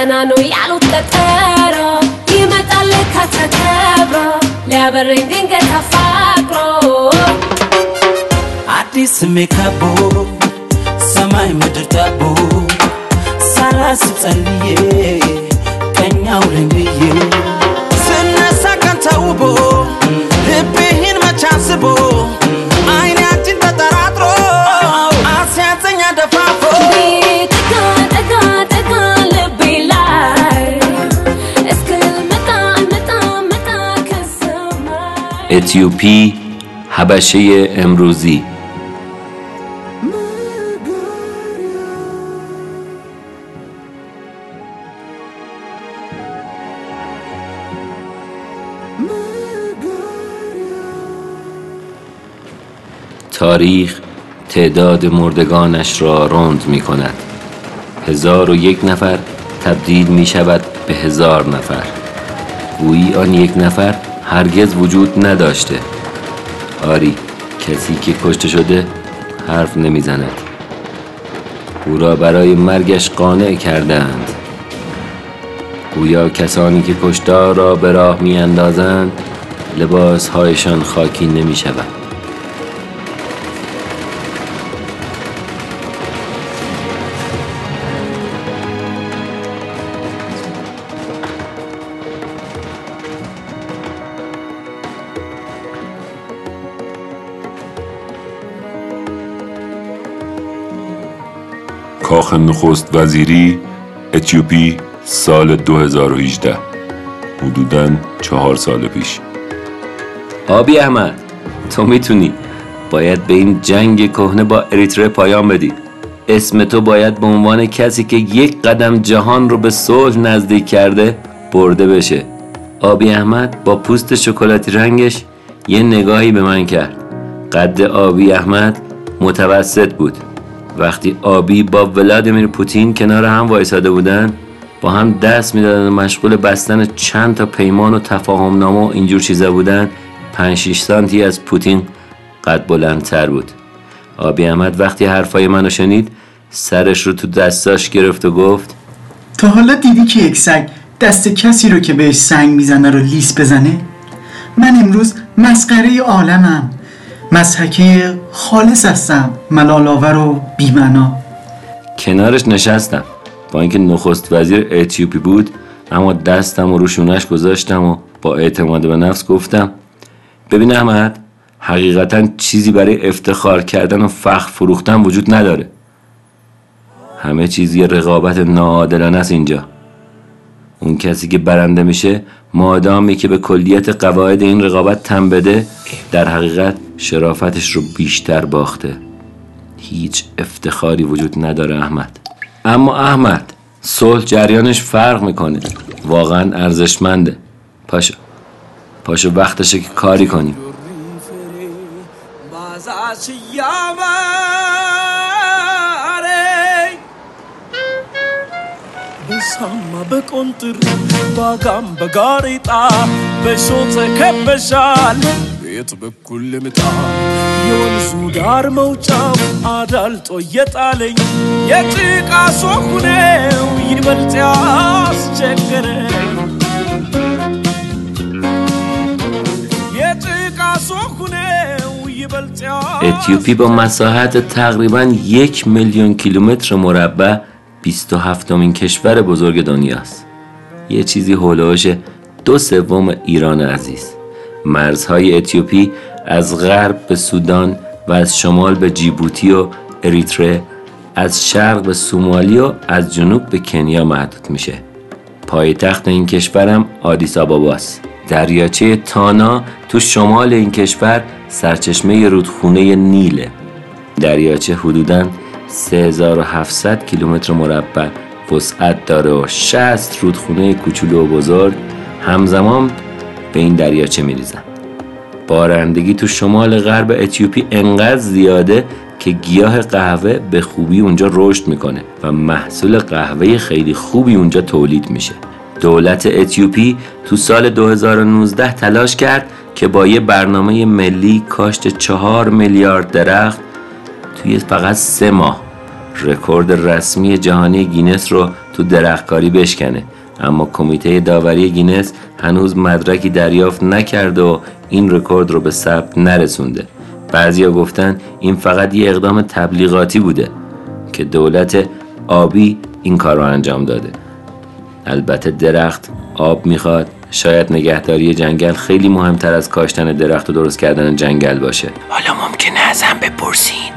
ገና ነው ያሉት ቀጠሮ ይመጣል ከተከብሮ ሊያበረኝ ድንገት አፋቅሮ። አዲስ ስሜ ከቦ ሰማይ ምድር ጠቦ ሳላስብ ጸልዬ ቀኛው ለኝ ስነሳ ቀን ተውቦ ልቤህን መች اتیوپی حبشه امروزی. تاریخ تعداد مردگانش را رند می کند هزار و یک نفر تبدیل می شود به هزار نفر. گویی آن یک نفر هرگز وجود نداشته. آری کسی که کشته شده حرف نمی‌زند او را برای مرگش قانع کردند. گویا کسانی که کشتار را به راه می اندازند لباسهایشان خاکی نمی شود کاخ نخست وزیری اتیوپی سال 2018 حدوداً چهار سال پیش. آبی احمد تو می‌تونی باید به این جنگ کهنه با اریتره پایان بدی. اسم تو باید به عنوان کسی که یک قدم جهان رو به صلح نزدیک کرده برده بشه. آبی احمد با پوست شکلاتی رنگش یه نگاهی به من کرد. قد آبی احمد متوسط بود. وقتی آبی با ولادیمیر پوتین کنار هم وایساده بودن با هم دست می‌دادن و مشغول بستن چند تا پیمان و تفاهم نامه و اینجور چیزا بودن 5 6 سانتی از پوتین قد بلندتر بود آبی احمد وقتی حرفای منو شنید سرش رو تو دستاش گرفت و گفت تا حالا دیدی که یک سگ دست کسی رو که بهش سنگ می‌زنه رو لیس بزنه؟ من امروز مسخره عالمم مسحکه خالص هستم ملالآور و بیمنا کنارش نشستم. با اینکه نخست وزیر اتیوپی بود اما دستم و روشونش گذاشتم و با اعتماد به نفس گفتم ببین احمد حقیقتا چیزی برای افتخار کردن و فخر فروختن وجود نداره. همه چیز یه رقابت ناعادلانه است اینجا. اون کسی که برنده میشه مادامی که به کلیت قواعد این رقابت تن بده در حقیقت شرافتش رو بیشتر باخته. هیچ افتخاری وجود نداره احمد. اما احمد صلح جریانش فرق می‌کنه. واقعا ارزشمنده. پاشو. پاشو وقتشه که کاری کنیم. በሾ ተከበሻል ቤት በኩል ልምጣ የወንዙ ዳር መውጫው አዳልጦ እየጣለኝ የጭቃ ሶኩኔው ይበልጥ ያስቸገረኝ የጭቃ ሶኩኔው ይበልጥ اتیوپی با مساحت تقریبا یک میلیون کیلومتر مربع 27 مین کشور بزرگ دنیاست یه چیزی هولوش دو سوم ایران عزیز مرزهای اتیوپی از غرب به سودان و از شمال به جیبوتی و اریتره از شرق به سومالی و از جنوب به کنیا محدود میشه. پایتخت این کشورم آدیس آباباست. دریاچه تانا تو شمال این کشور سرچشمه رودخونه نیله. دریاچه حدوداً 3700 کیلومتر مربع. وسعت داره و 60 رودخونه کوچولو و بزرگ. همزمان به این دریاچه میریزن بارندگی تو شمال غرب اتیوپی انقدر زیاده که گیاه قهوه به خوبی اونجا رشد می‌کنه و محصول قهوه خیلی خوبی اونجا تولید میشه. دولت اتیوپی تو سال 2019 تلاش کرد که با یه برنامه ملی کاشت چهار میلیارد درخت توی فقط سه ماه رکورد رسمی جهانی گینس رو تو درختکاری بشکنه. اما کمیته داوری گینس هنوز مدرکی دریافت نکرده و این رکورد رو به ثبت نرسونده. بعضیا گفتن این فقط یه اقدام تبلیغاتی بوده که دولت ابی این کار رو انجام داده. البته درخت آب می‌خواد. شاید نگهداری جنگل خیلی مهمتر از کاشتن درخت و درست کردن جنگل باشه. حالا ممکنه ازم بپرسین.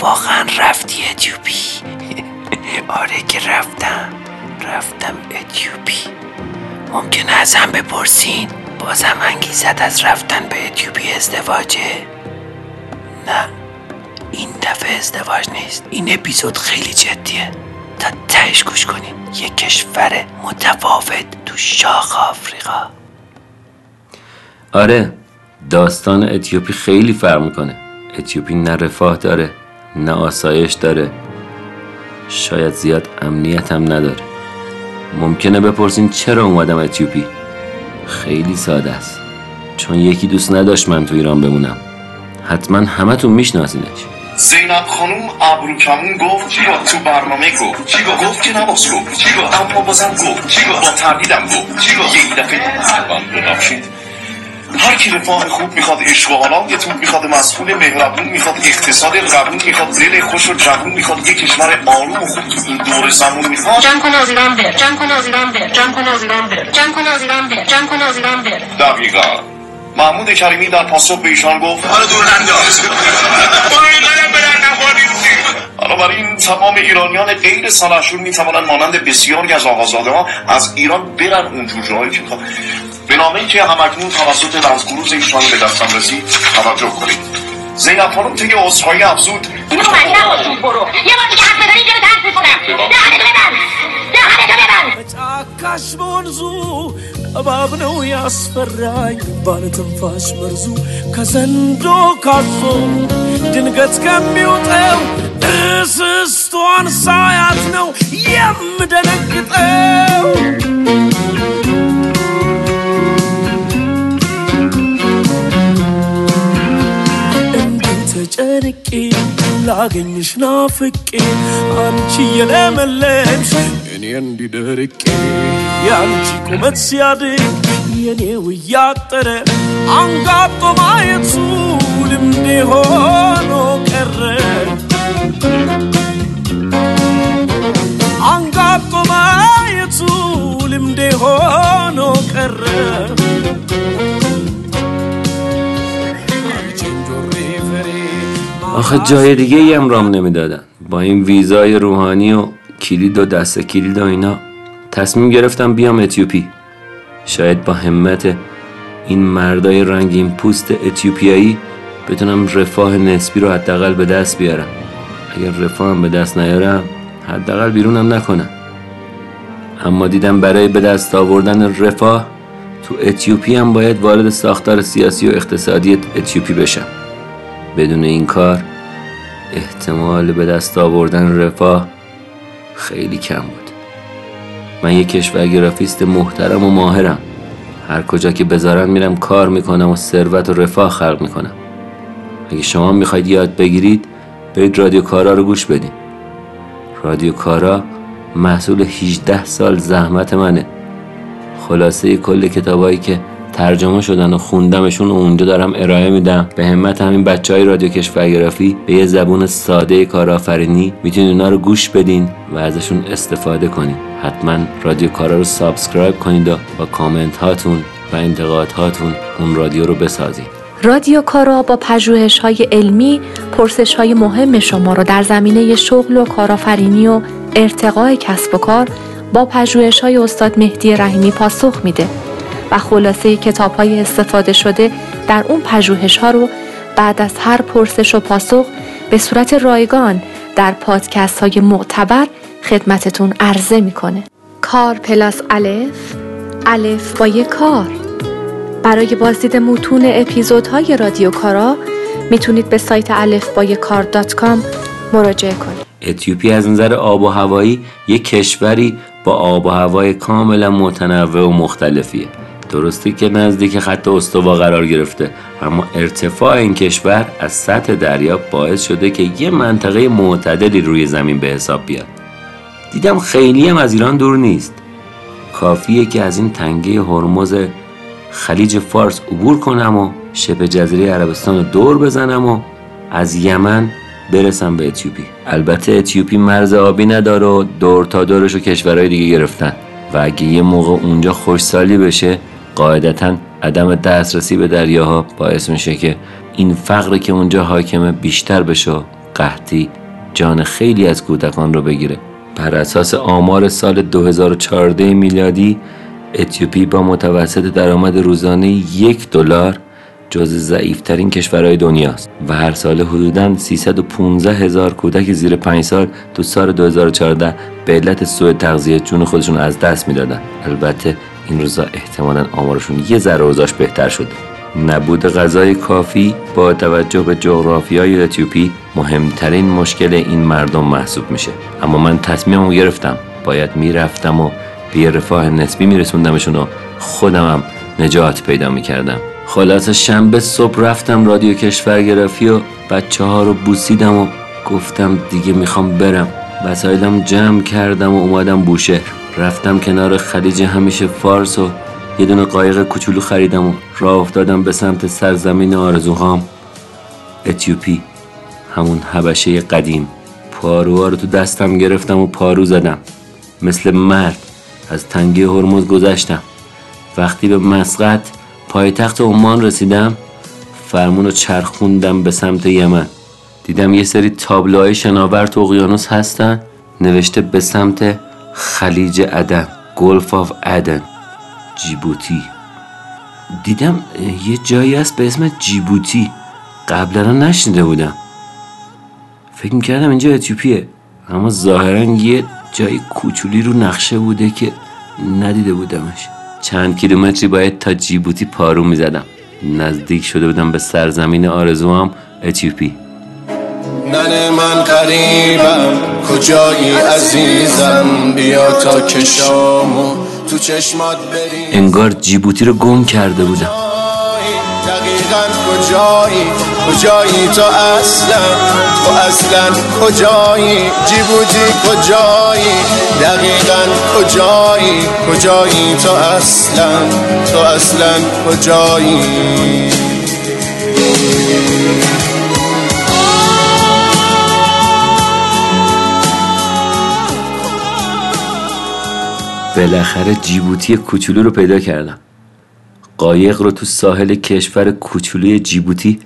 واقعا رفتی اتیوپی؟ آره که رفتم. رفتم اتیوپی. ممکنه ازم بپرسین؟ بازم انگیزت از رفتن به اتیوپی ازدواجه. نه این دفعه ازدواج نیست. این اپیزود خیلی جدیه. تا تهش گوش کنین. یه کشور متفاوت تو شاخ آفریقا. آره داستان اتیوپی خیلی فرق می‌کنه. اتیوپی نه رفاه داره نه آسایش داره. شاید زیاد امنیت هم نداره. ممکنه بپرسین چرا اومدم اتیوپی؟ خیلی ساده است. چون یکی دوست نداشت من تو ایران بمونم. حتما همتون میشناسینش. زینب خانوم ابرو کمون گفت چی تو برنامه گفت. چی گفت؟ که نباز گفت. چی اما بازم گفت. چی با تردیدم گفت. چی یک دفعه قلبم ببخشید هر کی رفاه خوب می‌خواد عشق و حالا یه توپ می‌خواد مسئول مهربون می‌خواد اقتصاد قبول می‌خواد دل خوش و جوون می‌خواد یه کشور آروم و خوب تو این دور زمون می‌خواد. جمع کن از ایران بر جمع کن از ایران بر جمع کن از ایران بر جمع کن از ایران بر جمع کن از ایران بر. دقیقا. محمود کریمی در پاسخ به ایشان گفت حالا دور انداز بنابراین تمام ایرانیان غیر سلحشور می توانند مانند بسیاری از آقازاده ها از ایران برن اونجور جایی که تا به نامه‌ای که همکنون توسط لنزگروز ایشان به دستم رسید توجه کنید. زینب خانم طی اصخایی افزود. اینو من نباشید برو. یه بار دیگه حرف بزنی جلو دست می‌کنم دهنتو ببند. دهنتو ببند. تاکاش منزو أبابنا وياس فراي بان تنفاش مرزو. كزندو كاتفو دنقت كمي وطيو اسستوان سایت نو. یم دنگت دنقتو ተጨንቄ ላገኝሽ ናፍቄ አንቺ የለመለምሽ እኔ እንዲደርቄ የአንቺ ቁመት ሲያድግ የኔው እያጠረ አንጋጦ ማየቱ ልምዴ ሆኖ ቀረ አንጋጦ ማየቱ ልምዴ ሆኖ ቀረ آخه جای دیگه ای هم رام نمی‌دادن. با این ویزای روحانی و کلید و دست کلید و اینا تصمیم گرفتم بیام اتیوپی. شاید با همت این مردای رنگین پوست اتیوپیایی بتونم رفاه نسبی رو حداقل به دست بیارم. اگر رفاه هم به دست نیارم حداقل بیرونم نکنم. اما دیدم برای به دست آوردن رفاه تو اتیوپی هم باید وارد ساختار سیاسی و اقتصادی اتیوپی بشم. بدون این کار احتمال به دست آوردن رفاه خیلی کم بود. من یک کشورگرافیست محترم و ماهرم. هر کجا که بذارن میرم کار می‌کنم و ثروت و رفاه خلق می‌کنم. اگه شما می‌خواید یاد بگیرید برید رادیو کارا رو گوش بدین. رادیو کارا محصول 18 سال زحمت منه. خلاصه کل کتابایی که ترجمه شدن و خوندمشون و اونجا دارم ارائه میدم. به همت همین بچه های رادیو کشورگرافی به یه زبون ساده کارآفرینی می‌تونید اونا رو گوش بدین و ازشون استفاده کنین. حتما رادیو کارا رو subscribe کنید و با کامنت هاتون و انتقاد هاتون اون رادیو رو بسازید رادیو کارا با پژوهش های علمی پرسش های مهم شما را در زمینه شغل و کارآفرینی و ارتقای کسب و کار با پژوهش های استاد مهدی رحیمی پاسخ میده. و خلاصه کتاب های استفاده شده در اون پژوهش ها رو بعد از هر پرسش و پاسخ به صورت رایگان در پادکست های معتبر خدمتتون عرضه می‌کنه. کار پلاس الف الف با یک کار. برای بازدید متون اپیزودهای رادیو کارا می‌تونید به سایت الف با کار دات کام مراجعه کنید. اتیوپی از نظر آب و هوایی یک کشوری با آب و هوای کاملا متنوع و مختلفیه. درسته که نزدیک خط استوا قرار گرفته اما ارتفاع این کشور از سطح دریا باعث شده که یه منطقه معتدلی روی زمین به حساب بیاد. دیدم خیلی هم از ایران دور نیست. کافیه که از این تنگه هرمز خلیج فارس عبور کنم و شبه جزیره عربستان رو دور بزنم و از یمن برسم به اتیوپی. البته اتیوپی مرز آبی نداره و دور تا دورش رو کشورهای دیگه گرفتن. و اگه یه موقع اونجا خوشسالی بشه قاعدتا عدم دسترسی به دریاها باعث میشه که این فقر که اونجا حاکمه بیشتر بشه قحطی جان خیلی از کودکان رو بگیره. بر اساس آمار سال 2014 میلادی اتیوپی با متوسط درآمد روزانه یک دلار جز ضعیفترین کشورهای دنیاست و هر سال حدوداً 315 هزار کودک زیر 5 سال تو سال 2014 به علت سوء تغذیه جون خودشون از دست می‌دادن. البته این روزا احتمالاً آمارشون یه ذره اوضاعش بهتر شده نبود غذای کافی با توجه به جغرافیای اتیوپی مهمترین مشکل این مردم محسوب میشه. اما من تصمیممو گرفتم. باید می‌رفتم و به رفاه نسبی میرسوندمشون و خودمم نجات پیدا می‌کردم. خلاص شنبه صبح رفتم رادیو کشورگرافی و بچه ها رو بوسیدم و گفتم دیگه می‌خوام برم. وسایلم جمع کردم و اومدم بوشهر. رفتم کنار خلیج همیشه فارس و یه دونه قایق کوچولو خریدم و راه افتادم به سمت سرزمین آرزوهام. اتیوپی همون حبشه قدیم. پاروها رو تو دستم گرفتم و پارو زدم. مثل مرد از تنگه هرمز گذشتم. وقتی به مسقط پایتخت عمان رسیدم فرمون رو چرخوندم به سمت یمن. دیدم یه سری تابلوهای شناور تو اقیانوس هستن نوشته به سمت خلیج عدن گلف آف عدن جیبوتی. دیدم یه جایی هست به اسم جیبوتی. قبلا نشنیده بودم. فکر می‌کردم اینجا اتیوپیه اما ظاهرا یه جای کوچولی رو نقشه بوده که ندیده بودمش. چند کیلومتری باید تا جیبوتی پارو می‌زدم. نزدیک شده بودم به سرزمین آرزوام اتیوپی. ننه من قریبم. کجایی عزیزم؟ بیا تا کشامو تو چشمات بریم انگار جیبوتی رو گم کرده بودم. دقیقا کجایی؟ کجایی تو اصلا؟ تو اصلا کجایی؟ جیبوتی کجایی؟ دقیقا کجایی؟ کجایی تو اصلا؟ تو اصلا کجایی؟ بالاخره جیبوتی کوچولو رو پیدا کردم. قایق رو تو ساحل کشور کوچولوی جیبوتی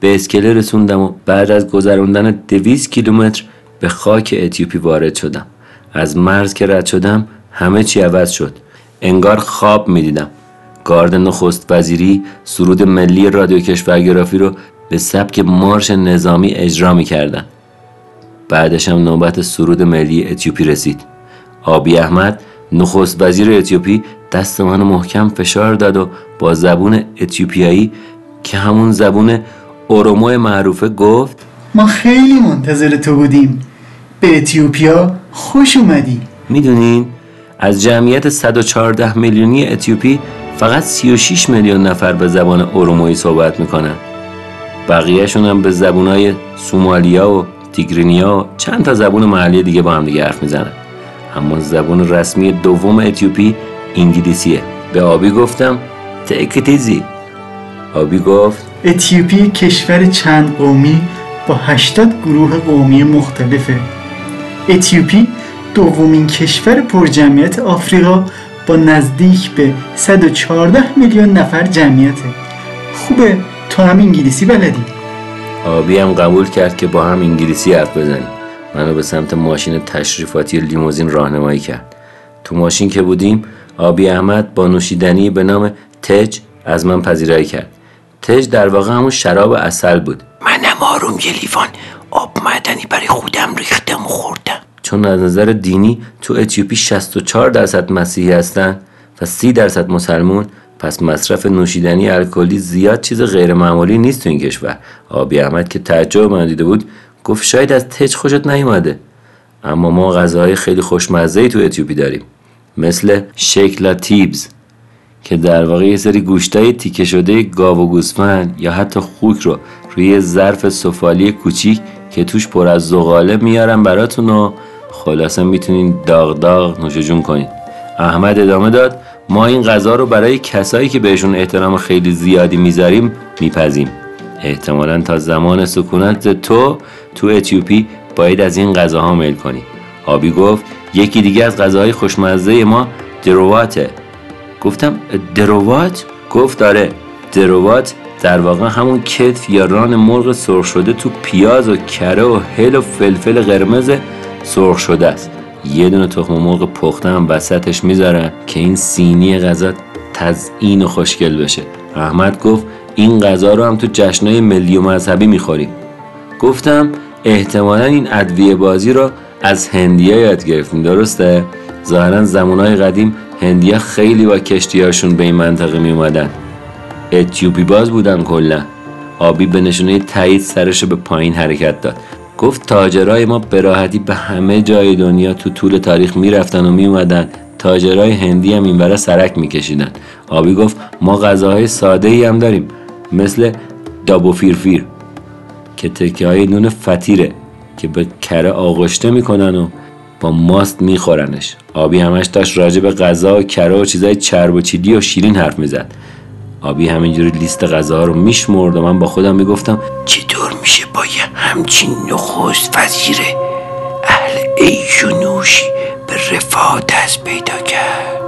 به اسکله رسوندم و بعد از گذراندن دویست کیلومتر به خاک اتیوپی وارد شدم. از مرز که رد شدم همه چی عوض شد. انگار خواب می‌دیدم. گارد نخست وزیری سرود ملی رادیو کشورگرافی رو به سبک مارش نظامی اجرا می‌کردن. بعدش هم نوبت سرود ملی اتیوپی رسید. آبی احمد نخست وزیر اتیوپی دست منو محکم فشار داد و با زبون اتیوپیایی که همون زبون اورومو معروفه گفت ما خیلی منتظر تو بودیم. به اتیوپیا خوش اومدی. می‌دونین از جمعیت 114 میلیونی اتیوپی فقط 36 میلیون نفر به زبان اورومویی صحبت می‌کنن. بقیهشون هم به زبونای سومالیا و تیگرینیا و چند تا زبون محلی دیگه با هم دیگه حرف می‌زنن. اما زبون رسمی دوم اتیوپی انگلیسیه. به آبی گفتم تکتیزی آبی گفت اتیوپی کشور چند قومی با 80 گروه قومی مختلفه. اتیوپی دومین کشور پرجمعیت آفریقا با نزدیک به 114 میلیون نفر جمعیته. خوبه تو هم انگلیسی بلدی. آبی هم قبول کرد که با هم انگلیسی حرف بزنیم. منو به سمت ماشین تشریفاتی لیموزین راهنمایی کرد. تو ماشین که بودیم آبی احمد با نوشیدنی به نام تج از من پذیرایی کرد. تج در واقع همون شراب اصل بود. منم آروم یه لیوان. آب معدنی برای خودم ریختم و خوردم. چون از نظر دینی تو اتیوپی 64 درصد مسیحی هستن و 30 درصد مسلمون پس مصرف نوشیدنی الکلی زیاد چیز غیر معمولی نیست تو این کشور. آبی احمد که تعجب من دیده بود گفت شاید از تج خوشت نیومده. اما ما غذاهای خیلی خوشمزه تو اتیوپی داریم. مثل شکلا تیبز که در واقع یه سری گوشتای تیکه شده گاو و گوسفند یا حتی خوک رو روی ظرف سفالی کوچیک که توش پر از زغاله میارن براتون و خلاصه می‌تونین داغ داغ نوش جون کنین. احمد ادامه داد ما این غذا رو برای کسایی که بهشون احترام خیلی زیادی می‌ذاریم میپزیم. احتمالا تا زمان سکونت تو تو اتیوپی باید از این غذاها میل کنی. آبی گفت یکی دیگه از غذاهای خوشمزه ما درواته. گفتم دروات؟ گفت داره دروات در واقع همون کتف یا ران مرغ سرخ شده تو پیاز و کره و هل و فلفل قرمز سرخ شده است. یه دونه تخم مرغ پخته هم وسطش می‌ذارن که این سینی غذا تزئین و خوشگل بشه. احمد گفت این غذا رو هم تو جشنای ملی و مذهبی می‌خوریم گفتم احتمالا این ادویه بازی رو از هندیا یاد گرفتیم درسته؟ ظاهرا زمانهای قدیم هندیا خیلی با کشتیهاشون به این منطقه می اومدن اتیوپی باز بودن کلا. آبی به نشونه تایید سرش به پایین حرکت داد. گفت تاجرای ما به راحتی به همه جای دنیا تو طول تاریخ می‌رفتن و میومدن تاجرای هندی هم این سرک میکشیدن. آبی گفت ما غذاهای ساده ای هم داریم مثل دابو فیرفیر که تکه های نون فتیره که به کره آغشته می‌کنن و با ماست میخورنش. آبی همش داشت راجع به غذا و کره و چیزای چرب و چیدی و شیرین حرف می‌زد. آبی همینجوری لیست غذاها رو میشمرد و من با خودم می‌گفتم چطور میشه با یه همچین نخست وزیر اهل عیش و نوشی به رفاه دست پیدا کرد؟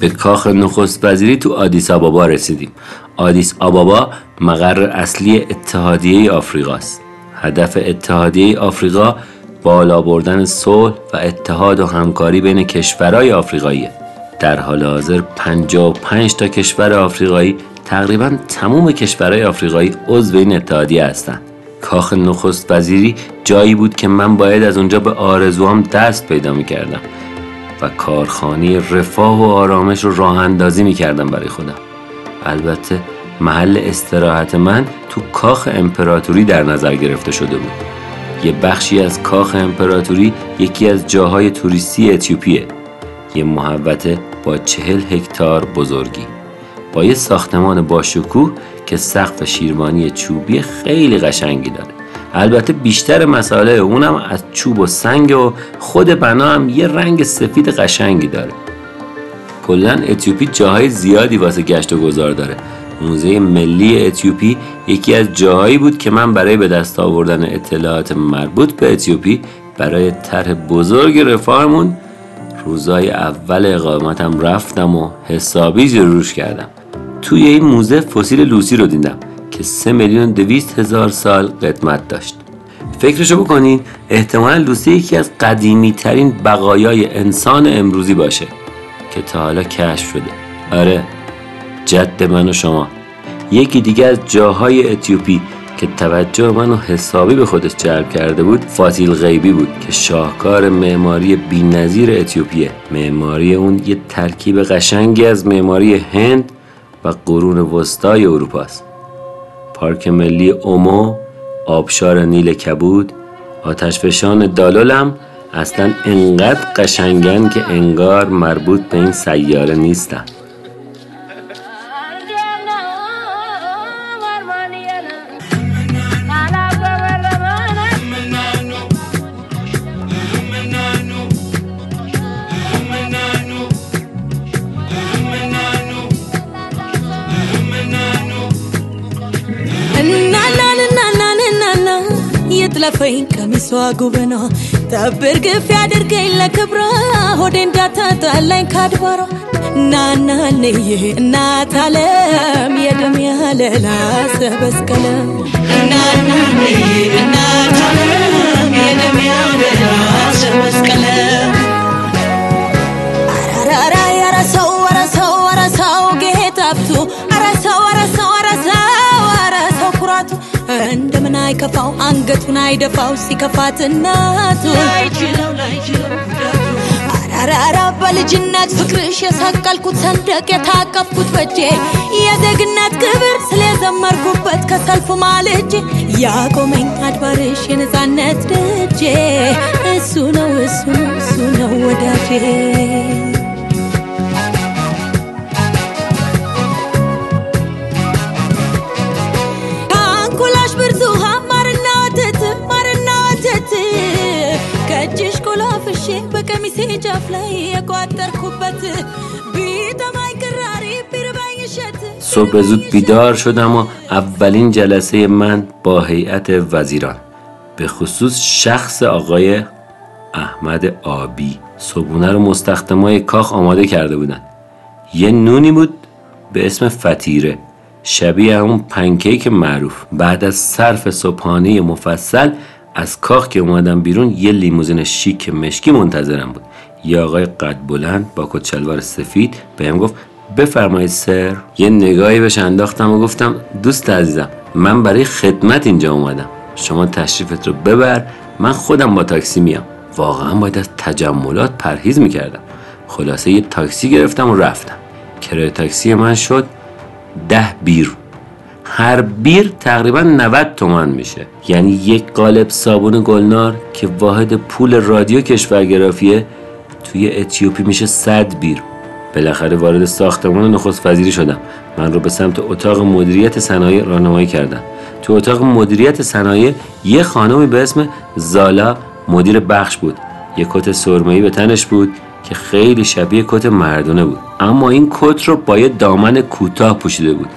به کاخ نخست وزیری تو آدیس آبابا رسیدیم. آدیس آبابا مقر اصلی اتحادیه آفریقاست هدف اتحادیه آفریقا بالا بردن صلح و اتحاد و همکاری بین کشورهای آفریقاییه در حال حاضر 55 تا کشور آفریقایی تقریبا تمام کشورهای آفریقایی عضو این اتحادیه هستند. کاخ نخست وزیری جایی بود که من باید از اونجا به آرزوام دست پیدا می کردم و کارخانه رفاه و آرامش رو راه اندازی می کردم برای خودم. البته محل استراحت من تو کاخ امپراتوری در نظر گرفته شده بود. یه بخشی از کاخ امپراتوری یکی از جاهای توریستی اتیوپیه. یه محوطه با چهل هکتار بزرگی. با یه ساختمان باشکوه که سقف شیرمانی چوبی خیلی قشنگی داره. البته بیشتر مسائل اونم از چوب و سنگ و خود بنا هم یه رنگ سفید قشنگی داره. کلا اتیوپی جاهای زیادی واسه گشت و گذار داره. موزه ملی اتیوپی یکی از جاهایی بود که من برای به دست آوردن اطلاعات مربوط به اتیوپی برای طرح بزرگ رفاهمون روزای اول اقامتم رفتم و حسابی جروش کردم. توی این موزه فسیل لوسی رو دیدم. که سه میلیون دویست هزار سال قدمت داشت. فکرشو بکنین احتمالا لوسی یکی از قدیمی ترین بقایای انسان امروزی باشه که تا حالا کشف شده. آره جد من و شما. یکی دیگه از جاهای اتیوپی که توجه منو حسابی به خودش جلب کرده بود فاسیل غیبی بود که شاهکار معماری بینظیر اتیوپیه. معماری اون یه ترکیب قشنگی از معماری هند و قرون وسطای اروپاست. پارک ملی اومو آبشار نیل کبود آتشفشان دالولم اصلا انقدر قشنگن که انگار مربوط به این سیاره نیستن. የጥለፈኝ ቀሚሷ ጉብኗ ጠብር ግፍ ያድርገኝ ለክብሯ ሆዴ እንዳታጣላኝ ካድባሯ። ናናንዬ እናት አለም የደም ያለላ ሰበስቀለ ናናንዬ እናት አለም የደም ያለላ ሰበስቀለ አይከፋው አንገቱን አይደፋው ሲከፋት እናቱ ራራ በልጅነት ፍቅርሽ የሰቀልኩት ሰንደቅ የታቀፍኩት በጄ የዜግነት ክብር ስለዘመርኩበት ከሰልፉ ማልጄ ያቆመኝ አድባርሽ የነፃነት ደጄ እሱ ነው እሱ ነው እሱ ነው ወዳጄ በቀሚሴ ጫፍ ላይ የቋጠርኩበት ቢጠማኝ ቅራሪ ቢርባኝ እሸት صبح زود بیدار شدم و اولین جلسه من با هیئت وزیران به خصوص شخص آقای احمد آبی صبحونه رو مستخدمای کاخ آماده کرده بودن یه نونی بود به اسم فتیره شبیه اون پنکیک معروف بعد از صرف صبحانه مفصل از کاخ که اومدم بیرون یه لیموزین شیک مشکی منتظرم بود. یه آقای قد بلند با کت شلوار سفید بهم گفت بفرمایید سر. یه نگاهی بهش انداختم و گفتم دوست عزیزم من برای خدمت اینجا اومدم. شما تشریفت رو ببر من خودم با تاکسی میام. واقعا باید از تجملات پرهیز می‌کردم. خلاصه یه تاکسی گرفتم و رفتم. کرایه تاکسی من شد ده بیر هر بیر تقریبا 90 تومن میشه. یعنی یک قالب صابون گلنار که واحد پول رادیو کشورگرافیه توی اتیوپی میشه 100 بیر. بالاخره وارد ساختمان نخست وزیری شدم. من رو به سمت اتاق مدیریت صنایع راهنمایی کردن. تو اتاق مدیریت صنایع یه خانمی به اسم زالا مدیر بخش بود. یه کت سرمه‌ای به تنش بود که خیلی شبیه کت مردونه بود. اما این کت رو با یه دامن کوتاه پوشیده بود.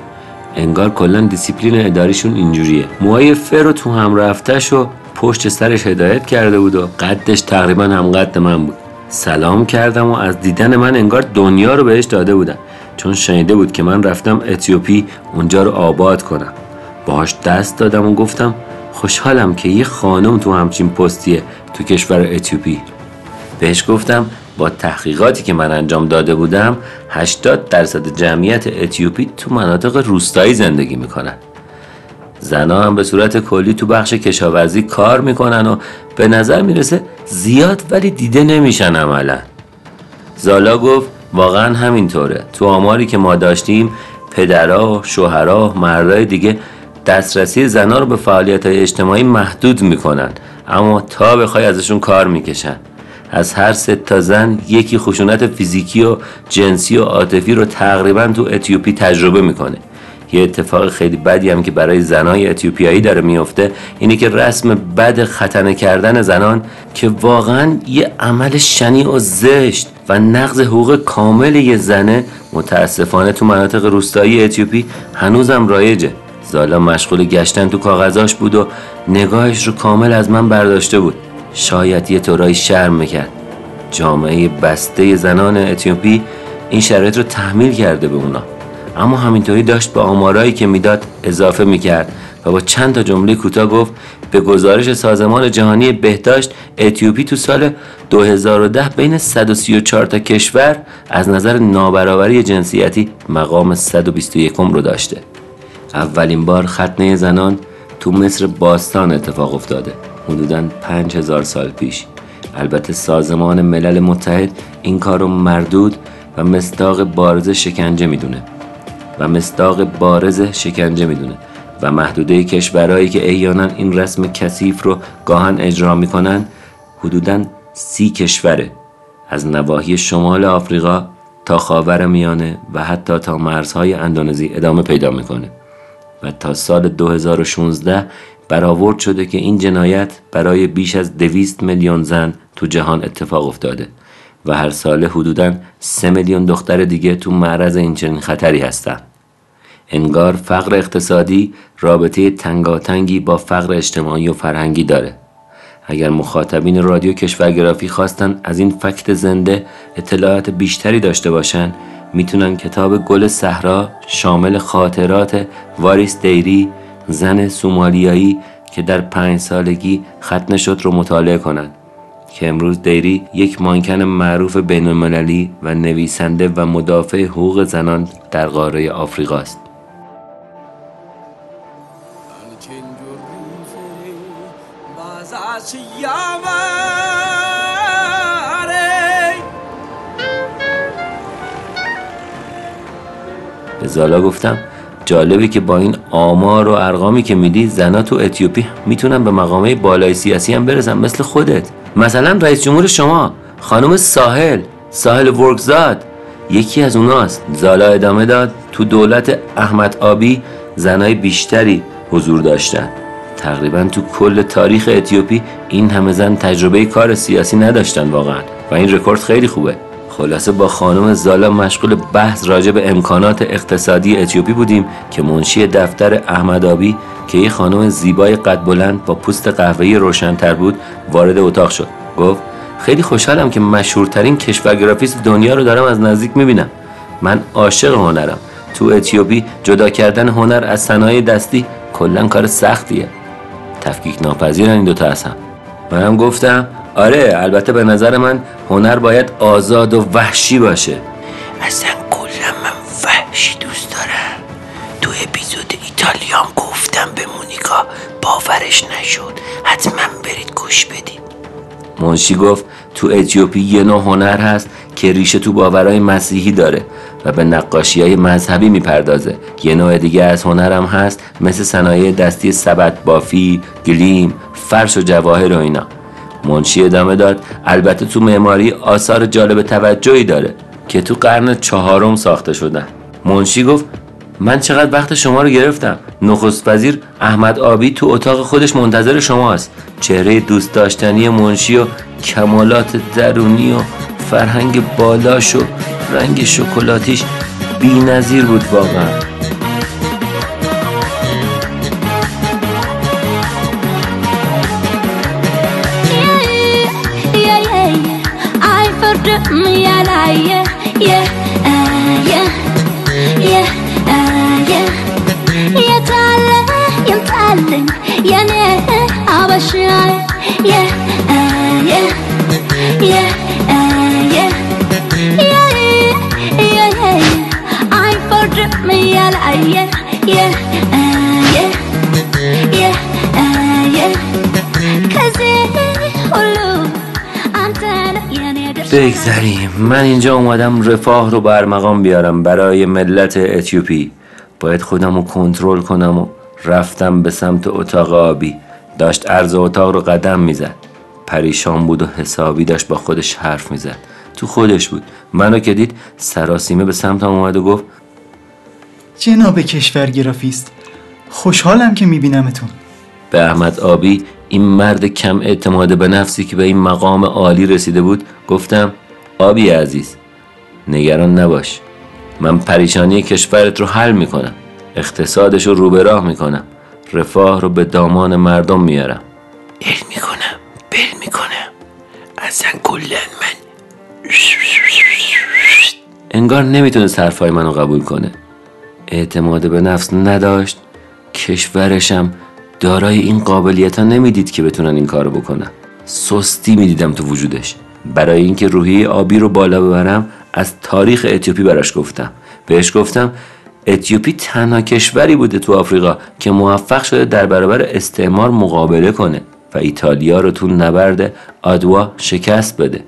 انگار کلا دیسیپلین اداریشون اینجوریه. موهای فر و تو هم رفتش و پشت سرش هدایت کرده بود و قدش تقریبا هم قد من بود. سلام کردم و از دیدن من انگار دنیا رو بهش داده بودن. چون شنیده بود که من رفتم اتیوپی اونجا رو آباد کنم. باهاش دست دادم و گفتم خوشحالم که یه خانم تو همچین پستیه تو کشور اتیوپی. بهش گفتم با تحقیقاتی که من انجام داده بودم 80 درصد جمعیت اتیوپی تو مناطق روستایی زندگی می‌کنن. زنا هم به صورت کلی تو بخش کشاورزی کار می‌کنن و به نظر می‌رسه زیاد ولی دیده نمیشن عملا. زالا گفت واقعا همینطوره. تو آماری که ما داشتیم پدرها شوهرها مردای دیگه دسترسی زنا رو به فعالیت های اجتماعی محدود می‌کنن اما تا بخوای ازشون کار می‌کشن. از هر سه تا زن یکی خشونت فیزیکی و جنسی و عاطفی رو تقریبا تو اتیوپی تجربه می‌کنه. یه اتفاق خیلی بدی هم که برای زنای اتیوپیایی داره میفته اینه که رسم بد ختنه کردن زنان که واقعا یه عمل شنیع و زشت و نقض حقوق کامل یه زنه متاسفانه تو مناطق روستایی اتیوپی هنوزم رایجه. زالا مشغول گشتن تو کاغذاش بود و نگاهش رو کامل از من برداشته بود. شاید یه طورایی شرم می‌کرد. جامعه بسته زنان اتیوپی این شرایط رو تحمیل کرده به اونا. اما همینطوری داشت به آمارایی که می‌داد اضافه می‌کرد و با چند تا جمله کوتاه گفت به گزارش سازمان جهانی بهداشت اتیوپی تو سال 2010 بین 134 تا کشور از نظر نابرابری جنسیتی مقام 121 رو داشته. اولین بار ختنه زنان تو مصر باستان اتفاق افتاده. حدوداً 5000 سال پیش. البته سازمان ملل متحد این کار رو مردود و مصداق بارز شکنجه می‌دونه. و مصداق بارز شکنجه می‌دونه. و محدوده کشورهایی که احیانا این رسم کثیف رو گاهن اجرا می‌کنن حدوداً سی کشوره. از نواحی شمال آفریقا تا خاور میانه و حتی تا مرزهای اندونزی ادامه پیدا می‌کنه. و تا سال 2016 برآورد شده که این جنایت برای بیش از دویست میلیون زن تو جهان اتفاق افتاده و هر ساله حدوداً سه میلیون دختر دیگه تو معرض این چنین خطری هستن. انگار فقر اقتصادی رابطه تنگاتنگی با فقر اجتماعی و فرهنگی داره. اگر مخاطبین رادیو کشورگرافی خواستن از این فکت زنده اطلاعات بیشتری داشته باشن می‌تونن کتاب گل صحرا شامل خاطرات واریس دیری زن سومالیایی که در پنج سالگی ختنه شد رو مطالعه کنند که امروز دیری یک مانکن معروف بین المللی و نویسنده و مدافع حقوق زنان در قاره آفریقا است. به زالا گفتم جالبه که با این آمار و ارقامی که میدی زنا تو اتیوپی می‌تونن به مقامای بالای سیاسی هم برسن مثل خودت. مثلا رئیس جمهور شما خانم سهله سهله‌ورک زوده یکی از اوناست. زالا ادامه داد. تو دولت احمد آبی زنای بیشتری حضور داشتن. تقریبا تو کل تاریخ اتیوپی این همه زن تجربه کار سیاسی نداشتن واقعا. و این رکورد خیلی خوبه. خلاصه با خانم زالا مشغول بحث راجع به امکانات اقتصادی اتیوپی بودیم که منشی دفتر احمد آبی که یه خانم زیبای قد بلند با پوست قهوه‌ای روشنتر بود وارد اتاق شد. گفت خیلی خوشحالم که مشهورترین کشورگرافیست دنیا رو دارم از نزدیک می‌بینم. من عاشق هنرم. تو اتیوپی جدا کردن هنر از صنایع دستی کلا کار سختیه. تفکیک ناپذیرن این دوتا هم منم گفتم آره البته به نظر من هنر باید آزاد و وحشی باشه. اصلا کلا من وحشی دوست دارم. تو اپیزود ایتالیام گفتم به مونیکا باورش نشد. حتما برید گوش بدید. منشی گفت تو اتیوپی یه نوع هنر هست که ریشه تو باورهای مسیحی داره و به نقاشی های مذهبی می‌پردازه. یه نوع دیگه از هنرم هست مثل صنایع دستی سبت بافی، گلیم، فرش و جواهر و اینا. منشی ادامه داد. البته تو معماری آثار جالب توجهی داره که تو قرن چهارم ساخته شدن. منشی گفت من چقدر وقت شما رو گرفتم. نخست وزیر احمد آبی تو اتاق خودش منتظر شماست چهره دوست داشتنی منشی و کمالات درونی و فرهنگ بالاش و رنگ شکلاتیش بی نظیر بود واقعا. yeah, yeah, uh, yeah, yeah, uh, yeah. Yeterli, yeterli, yani abaşa, yeah, uh, yeah, yeah, uh, yeah. Yeah, yeah, yeah, I'm for me, yeah, yeah, yeah, uh, yeah, yeah, uh, yeah. Cause it بگذریم. من اینجا اومدم رفاه رو برمقام بیارم برای ملت اتیوپی. باید خودم رو کنترل کنم و رفتم به سمت اتاق آبی. داشت عرض اتاق رو قدم می‌زد. پریشان بود و حسابی داشت با خودش حرف می‌زد. تو خودش بود. منو که دید سراسیمه به سمتم اومد و گفت جناب کشورگرافیست خوشحالم که میبینمتون. به احمد آبی این مرد کم اعتماد به نفسی که به این مقام عالی رسیده بود گفتم آبی عزیز نگران نباش. من پریشانی کشورت رو حل می‌کنم. اقتصادش رو رو به راه می‌کنم. رفاه رو به دامان مردم میارم ال می‌کنم بل می‌کنم. اصلا کلا من انگار نمی‌تونه حرفای منو قبول کنه. اعتماد به نفس نداشت کشورشم دارای این قابلیت ها نمی‌دید که بتونن این کارو بکنن. سستی می‌دیدم تو وجودش. برای اینکه روحیه آبی رو بالا ببرم از تاریخ اتیوپی براش گفتم. بهش گفتم اتیوپی تنها کشوری بوده تو آفریقا که موفق شده در برابر استعمار مقابله کنه و ایتالیا رو تو نبرد آدوا شکست بده.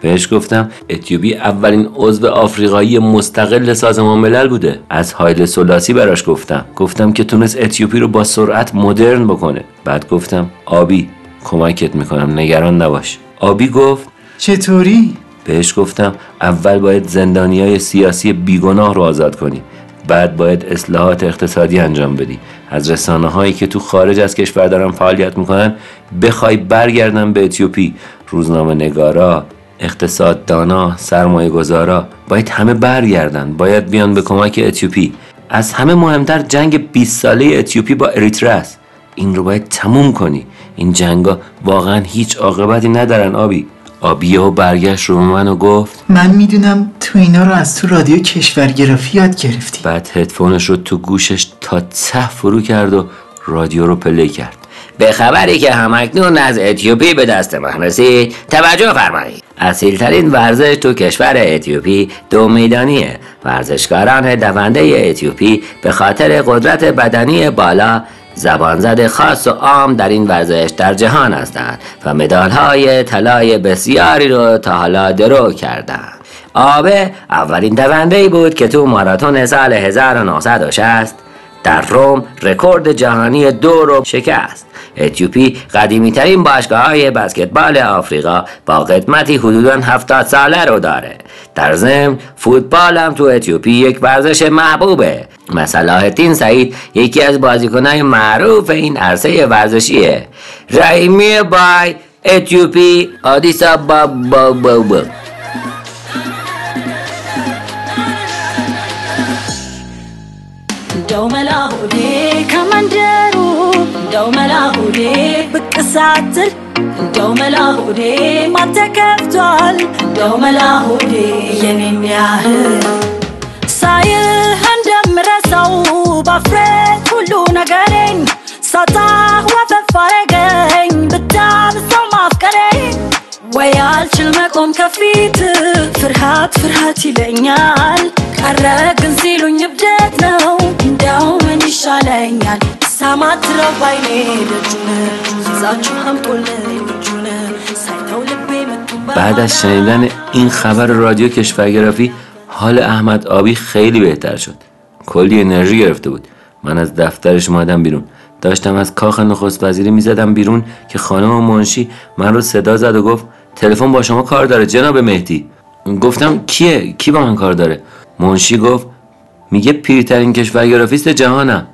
بهش گفتم اتیوپی اولین عضو آفریقایی مستقل سازمان ملل بوده. از هایله سلاسی براش گفتم. گفتم که تونست اتیوپی رو با سرعت مدرن بکنه. بعد گفتم آبی کمکت می‌کنم نگران نباش. آبی گفت چطوری؟ بهش گفتم اول باید زندانی های سیاسی بیگناه رو آزاد کنی. بعد باید اصلاحات اقتصادی انجام بدی. از رسانه هایی که تو خارج از کشور دارن فعالیت می‌کنن بخوای برگردن به اتیوپی. روزنامه نگارا اقتصاددانا سرمایه گذارا باید همه برگردن باید بیان به کمک اتیوپی. از همه مهمتر جنگ 20 ساله اتیوپی با اریتره است. این رو باید تموم کنی. این جنگا واقعا هیچ عاقبتی ندارن آبی. آبی و برگشت رو به من و گفت من می‌دونم تو اینا رو از تو رادیو کشورگرافی یاد گرفتی. بعد هدفونش رو تو گوشش تا ته فرو کرد و رادیو رو play کرد. به خبری که هم‌اکنون از اتیوپی به دست من رسید توجه فرمایید. اصیلترین ورزش تو کشور اتیوپی دو میدانیه. ورزشکاران دونده اتیوپی به خاطر قدرت بدنی بالا زبانزد خاص و عام در این ورزش در جهان هستند و مدال های طلای بسیاری رو تا حالا درو کردند. آببه اولین دونده بود که تو ماراتون سال 1960 در روم رکورد جهانی دو رو شکست. اتیوپی قدیمی ترین باشگاه های بسکتبال آفریقا با قدمتی حدودا 70 ساله رو داره. در ضمن فوتبال هم تو اتیوپی یک ورزش محبوبه. مثلا الدین سعید یکی از بازیکنهای معروف این عرصه ورزشیه. رحیمی بای اتیوپی آدیسا با با با با እንደው መላሁዴ ከመንደሩ እንደው መላሁዴ ብቅ ሳትል እንደው መላሁዴ ማን ተከፍቷል? እንደው መላሁዴ የኔን ያህል ሳይህ እንደምረሳው ባፍሬት ሁሉ ነገሬን ብታብሰው ማፍቀሬን ወይ አልችል መቆም ከፊት ፍርሃት ፍርሃት ይለኛል ቀረ ግን ሲሉኝ እብደት ነው እንደው ምን ይሻለኛል ሳማትረው ባይኔ ደጁን ይዛችሁ አምጦልኝ እጁን ሳይተው ልቤ መቱን بعد از شنیدن این خبر رادیو کشورگرافی حال احمد آبی خیلی بهتر شد کلی انرژی گرفته بود من از دفترش اومدم بیرون داشتم از کاخ نخست وزیری میزدم بیرون که خانم منشی من رو صدا زد و گفت تلفن با شما کار داره جناب مهدی. گفتم کیه؟ کی با من کار داره؟ منشی گفت میگه پیرترین کشورگرافیست جهانم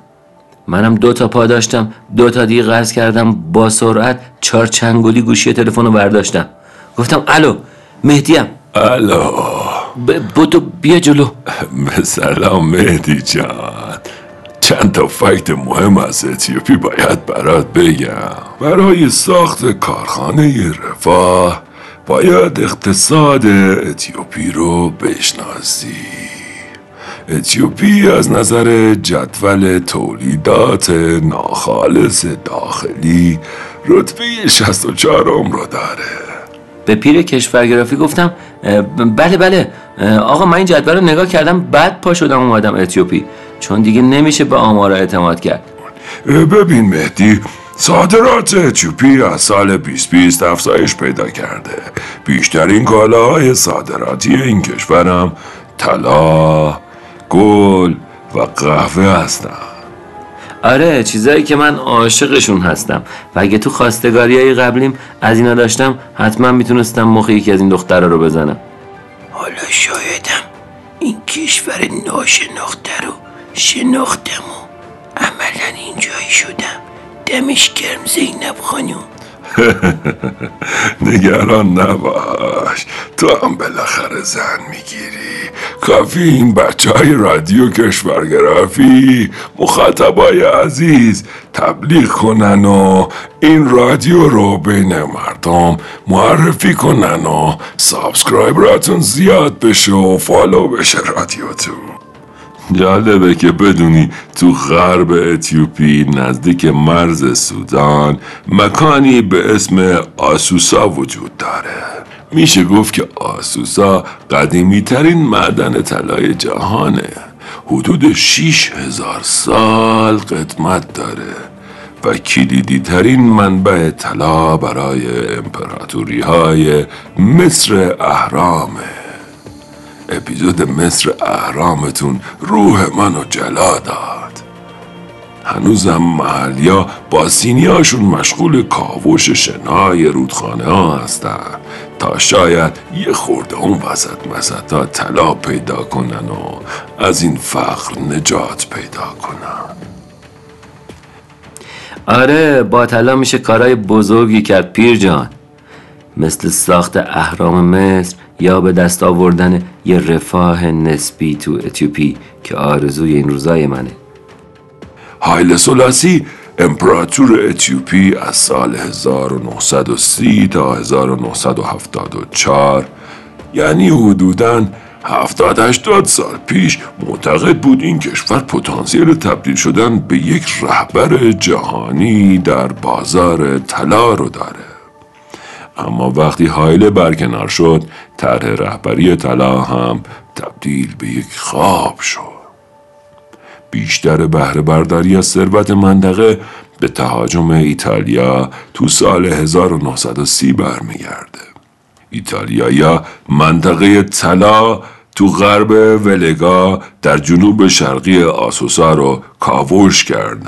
منم دو تا پا داشتم دو تا دیگه قرض کردم با سرعت چهار چنگولی گوشی تلفن رو برداشتم. گفتم الو مهدیم. الو. بودو بیا جلو. به سلام مهدی جان. چند تا فکت مهم از اتیوپی باید برات بگم. برای ساخت کارخانه رفاه باید اقتصاد اتیوپی رو بشناسی. اتیوپی از نظر جدول تولیدات ناخالص داخلی رتبه 64 رو داره. به پیر کشورگرافی گفتم بله بله آقا من این جدول رو نگاه کردم بعد پا شدم اومدم اتیوپی چون دیگه نمیشه به آمارا اعتماد کرد. ببین مهدی صادرات اتیوپی از سال 2020 افزایش پیدا کرده. بیشترین کالاهای صادراتی این کشورم طلا گل و قهوه هستن. آره چیزایی که من عاشقشون هستم. و اگه تو خواستگاری های قبلیم از اینا داشتم حتما می‌تونستم مخ یکی از این دخترها رو بزنم. حالا شایدم این کشور ناشناخته رو شناختم و عملا اینجایی شدم دمش گرم زینب خانم. نگران نباش. تو هم بالاخره زن می‌گیری. کافی این بچه های رادیو کشورگرافی مخاطبای عزیز تبلیغ کنن و این رادیو رو بین مردم معرفی کنن و subscriber اتون زیاد بشه و follow بشه رادیوتون جالبه که بدونی تو غرب اتیوپی نزدیک مرز سودان مکانی به اسم آسوسا وجود داره. میشه گفت که آسوسا قدیمی ترین معدن طلای جهانه. حدود 6 هزار سال قدمت داره و کلیدی ترین منبع طلا برای امپراتوری های مصر اهرامه. اپیزود مصر اهرامتون روح منو جلا داد. هنوزم محلیا با سینیاشون مشغول کاوش شنای رودخانه ها هستن. تا شاید یه خورده اون وسط مسطا طلا پیدا کنن و از این فقر نجات پیدا کنن. آره با طلا میشه کارهای بزرگی کرد پیر جان. مثل ساخت اهرام مصر یا به دست آوردن یه رفاه نسبی تو اتیوپی که آرزوی این روزای منه. هایل سلاسی امپراتور اتیوپی از سال 1930 تا 1974 یعنی حدوداً 70 80 سال پیش معتقد بود این کشور پتانسیل تبدیل شدن به یک رهبر جهانی در بازار طلا رو داره. اما وقتی هایله برکنار شد طرح رهبری طلا هم تبدیل به یک خواب شد. بیشتر بهره برداری از ثروت منطقه به تهاجم ایتالیا تو سال 1930 برمیگرده. ایتالیایا منطقه طلا تو غرب ولگا در جنوب شرقی آسوسا رو کاوش کردن.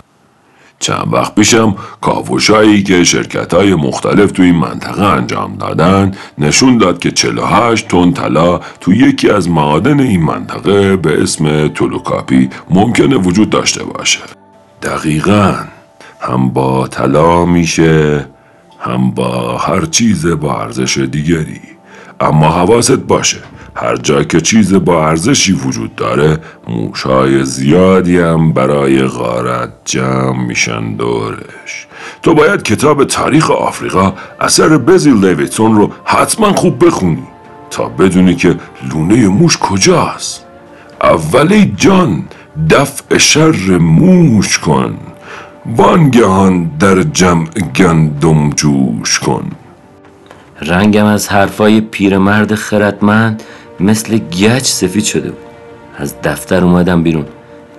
چند وقت پیشم کاوشایی که شرکت های مختلف تو این منطقه انجام دادن نشون داد که 48 تن طلا تو یکی از معادن این منطقه به اسم تولوکاپی ممکنه وجود داشته باشه. دقیقا هم با طلا میشه هم با هر چیز با ارزش دیگری. اما حواست باشه هر جا که چیز با ارزشی وجود داره موشای زیادی هم برای غارت جمع میشن دورش. تو باید کتاب تاریخ آفریقا اثر بزیل لیویتون رو حتما خوب بخونی تا بدونی که لونه موش کجاست. اولی جان دفع شر موش کن. وانگهان در جمع گندم جوش کن. رنگم از حرفای پیرمرد خردمند مثل گچ سفید شده بود. از دفتر اومدم بیرون.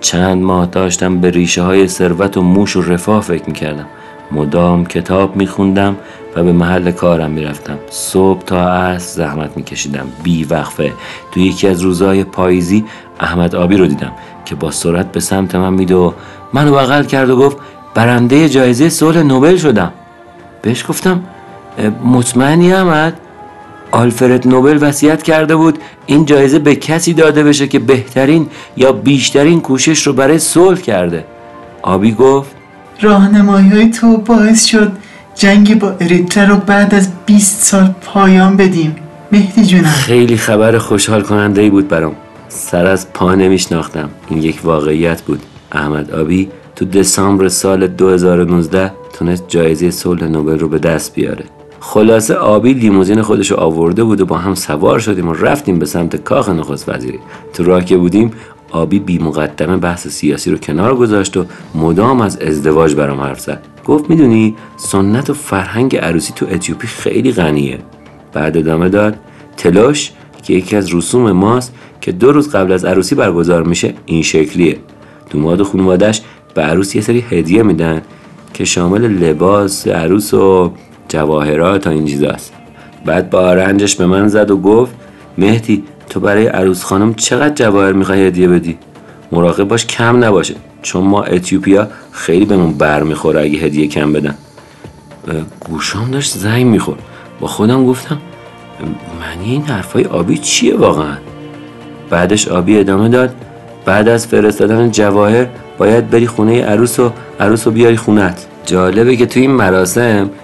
چند ماه داشتم به ریشه های ثروت و موش و رفاه فکر می‌کردم. مدام کتاب میخوندم و به محل کارم می‌رفتم. صبح تا عصر زحمت میکشیدم. بی وقفه تو یکی از روزهای پاییزی احمد آبی رو دیدم که با سرعت به سمت من میده و منو بغل کرد و گفت برنده جایزه صلح نوبل شدم. بهش گفتم مطمئنی احمد؟ آلفرد نوبل وصیت کرده بود این جایزه به کسی داده بشه که بهترین یا بیشترین کوشش رو برای صلح کرده. آبی گفت راهنمایی های تو باعث شد جنگ با اریتره رو بعد از 20 سال پایان بدیم. مهدی جونم. خیلی خبر خوشحال کننده ای بود برام. سر از پا نمیشناختم. این یک واقعیت بود. احمد آبی تو دسامبر سال 2019 تونست جایزه صلح نوبل رو به دست بیاره. خلاصه آبی لیموزین خودش رو آورده بود و با هم سوار شدیم و رفتیم به سمت کاخ نخست وزیری. تو راه که بودیم آبی بی مقدمه بحث سیاسی رو کنار گذاشت و مدام از ازدواج برام حرف زد. گفت می‌دونی سنت و فرهنگ عروسی تو اتیوپی خیلی غنیه. بعد ادامه داد تلاش که یکی از رسوم ماست که دو روز قبل از عروسی برگزار میشه این شکلیه. دوماد و خانوادش به عروس یه سری هدیه میدن که شامل لباس عروس و جواهرات تا این چیزاست بعد با رنجش به من زد و گفت مهدی تو برای عروس خانم چقدر جواهر می‌خوای هدیه بدی؟ مراقب باش کم نباشه چون ما اتیوپیا خیلی بهمون بر می‌خوره اگه هدیه کم بدن. گوشام داشت زنگ میخور با خودم گفتم معنی این حرفای آبی چیه واقعا؟ بعدش آبی ادامه داد بعد از فرستادن جواهر باید بری خونه عروس و عروس و بیاری خونت جالبه که تو این مراسم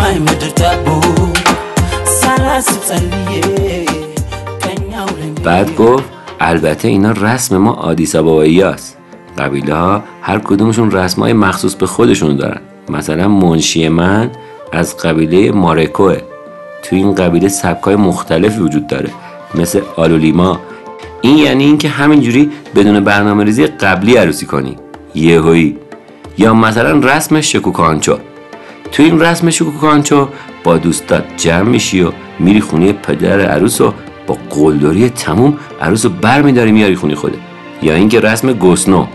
ሰማይ ምድር ታቦ ሳላስብ ጸልዬ ቀኛው بعد گفت البته اینا رسم ما آدیس آبایی هست. قبیله ها هر کدومشون رسم های مخصوص به خودشون دارن مثلا منشی من از قبیله مارکوه تو این قبیله سبک های مختلفی وجود داره مثل آلولیما این یعنی اینکه همینجوری بدون برنامه ریزی قبلی عروسی کنی یهویی یا مثلا رسم شکوکانچو تو این رسم شکوکانچو با دوستات جمع میشی و میری خونه پدر عروس و با قلدری تموم عروس رو بر میداری میاری خونه خوده یا اینکه رسم گسنو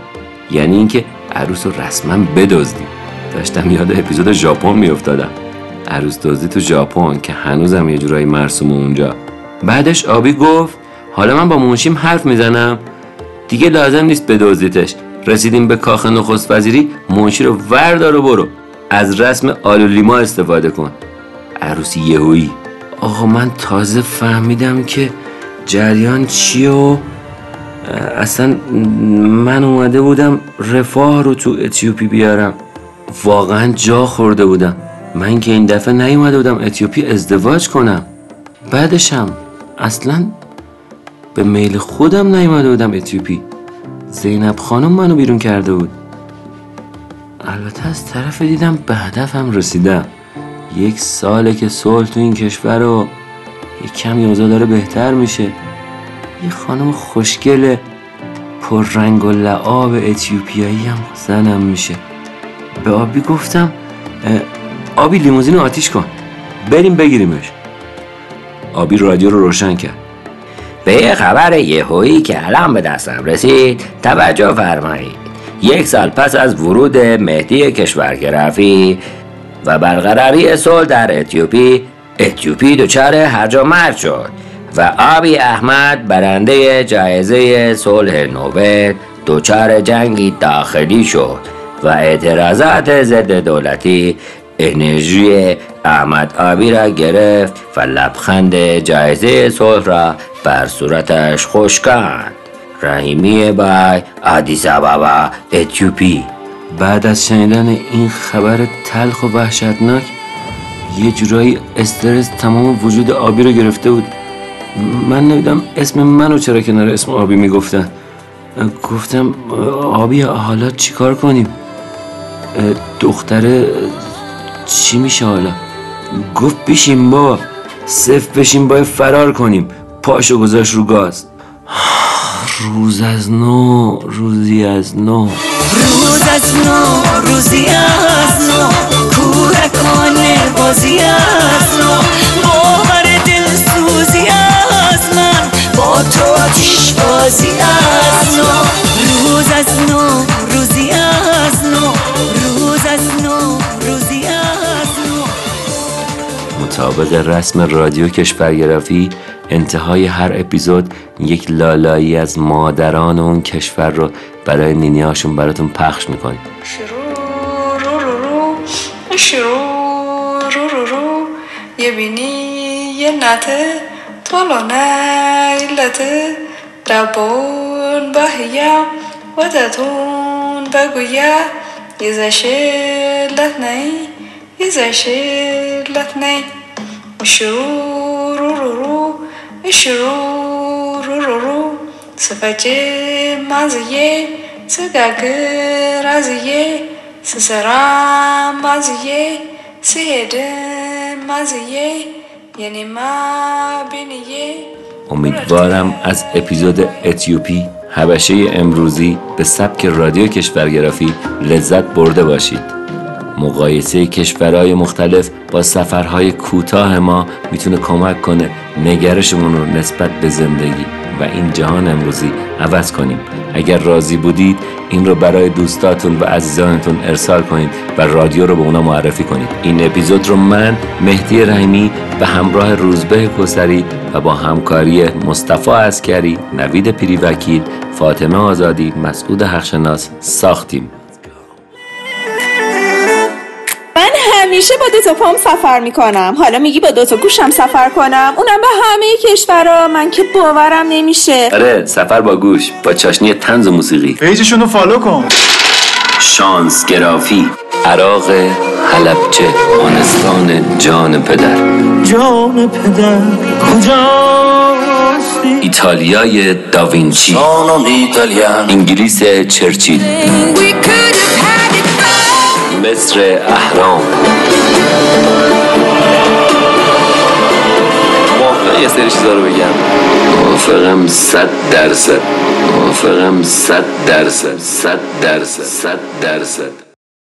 یعنی اینکه عروس رو رسما بدزدی. داشتم یاد اپیزود ژاپن میافتادم. عروس دزدی تو ژاپن که هنوزم یه جورایی مرسوم اونجا. بعدش آبی گفت حالا من با منشیم حرف می‌زنم. دیگه لازم نیست بدزدیتش. رسیدیم به کاخ نخست وزیری منشی رو وردار و برو. از رسم آلولیما استفاده کن. عروسی یهویی. آقا من تازه فهمیدم که جریان چیه و اصلا من اومده بودم رفاه رو تو اتیوپی بیارم. واقعا جا خورده بودم. من که این دفعه نیومده بودم اتیوپی ازدواج کنم. بعدشم اصلا به میل خودم نیومده بودم اتیوپی. زینب خانم منو بیرون کرده بود. البته از طرف دیدم به هدفم رسیدم. یک ساله که صلح تو این کشور رو یه کمی اوضاع داره بهتر میشه. یه خانم خوشگل پر رنگ و لعاب اتیوپیایی هم زنم میشه. به آبی گفتم آبی لیموزین رو آتیش کن. بریم بگیریمش. آبی رادیو رو روشن کرد. به یه خبر یهویی که الان به دستم رسید توجه فرمایید. یک سال پس از ورود مهدی کشورگرافی و برقراری صلح در اتیوپی اتیوپی دچار هرج و مرج شد و آبی احمد برنده جایزه صلح نوبل دچار جنگی داخلی شد و اعتراضات ضد دولتی انرژی احمد آبی را گرفت و لبخند جایزه صلح را بر صورتش خشکاند رحیمی بای آدیس آبابا اتیوپی بعد از شنیدن این خبر تلخ و وحشتناک یه جورایی استرس تمام وجود آبی رو گرفته بود. من نمیدم اسم منو چرا کنار اسم آبی می‌گفتن. گفتم آبی حالا چیکار کنیم؟ دختره چی میشه حالا؟ گفت بشین با صف بشین باید فرار کنیم. پاشو گذاشت رو گاز. روز از نو روزی از نو. روز از نو روزی از نو. کودکانه بازی از نو. باور دل سوزی از من. با تو آتیش بازی از نو. روز از نو روزی از نو. روز از نو روزی از نو. مطابق رسم رادیو کشورگرافی انتهای هر اپیزود یک لالایی از مادران اون کشور رو برای نینیاشون براتون پخش می‌کنیم شروع رو رو رو یه بینی یه نته طالا نیلته ربون بهیم و تتون بگویا یه زشلت نی یه زشلت نی شروع رو رو رو رو رو رو مزیه یعنی ما بینیه امیدوارم از اپیزود اتیوپی حبشه امروزی به سبک رادیو کشورگرافی لذت برده باشید. مقایسه کشورهای مختلف با سفرهای کوتاه ما می‌تونه کمک کنه نگرشمون رو نسبت به زندگی و این جهان امروزی عوض کنیم. اگر راضی بودید این رو برای دوستاتون و عزیزانتون ارسال کنید و رادیو رو به اونا معرفی کنید. این اپیزود رو من مهدی رحیمی به همراه روزبه کسری و با همکاری مصطفی عسکری نوید پیریوکیل فاطمه آزادی مسعود حقشناس ساختیم. دوتا پام سفر می‌کنم. حالا میگی با دوتا گوشم سفر کنم. اونم به همه کشورها من که باورم نمیشه. آره سفر با گوش با چاشنی طنز و موسیقی. page شون رو follow کن. کشورگرافی. عراق حلبچه. آنستان جان پدر. جان پدر. کجاستی ایتالیای داوینچی. انگلیس چرچیل. مصر اهرام. یه سری چیزا رو بگم. موافقم صد درصد. موافقم صد درصد. صد درصد. صد درصد.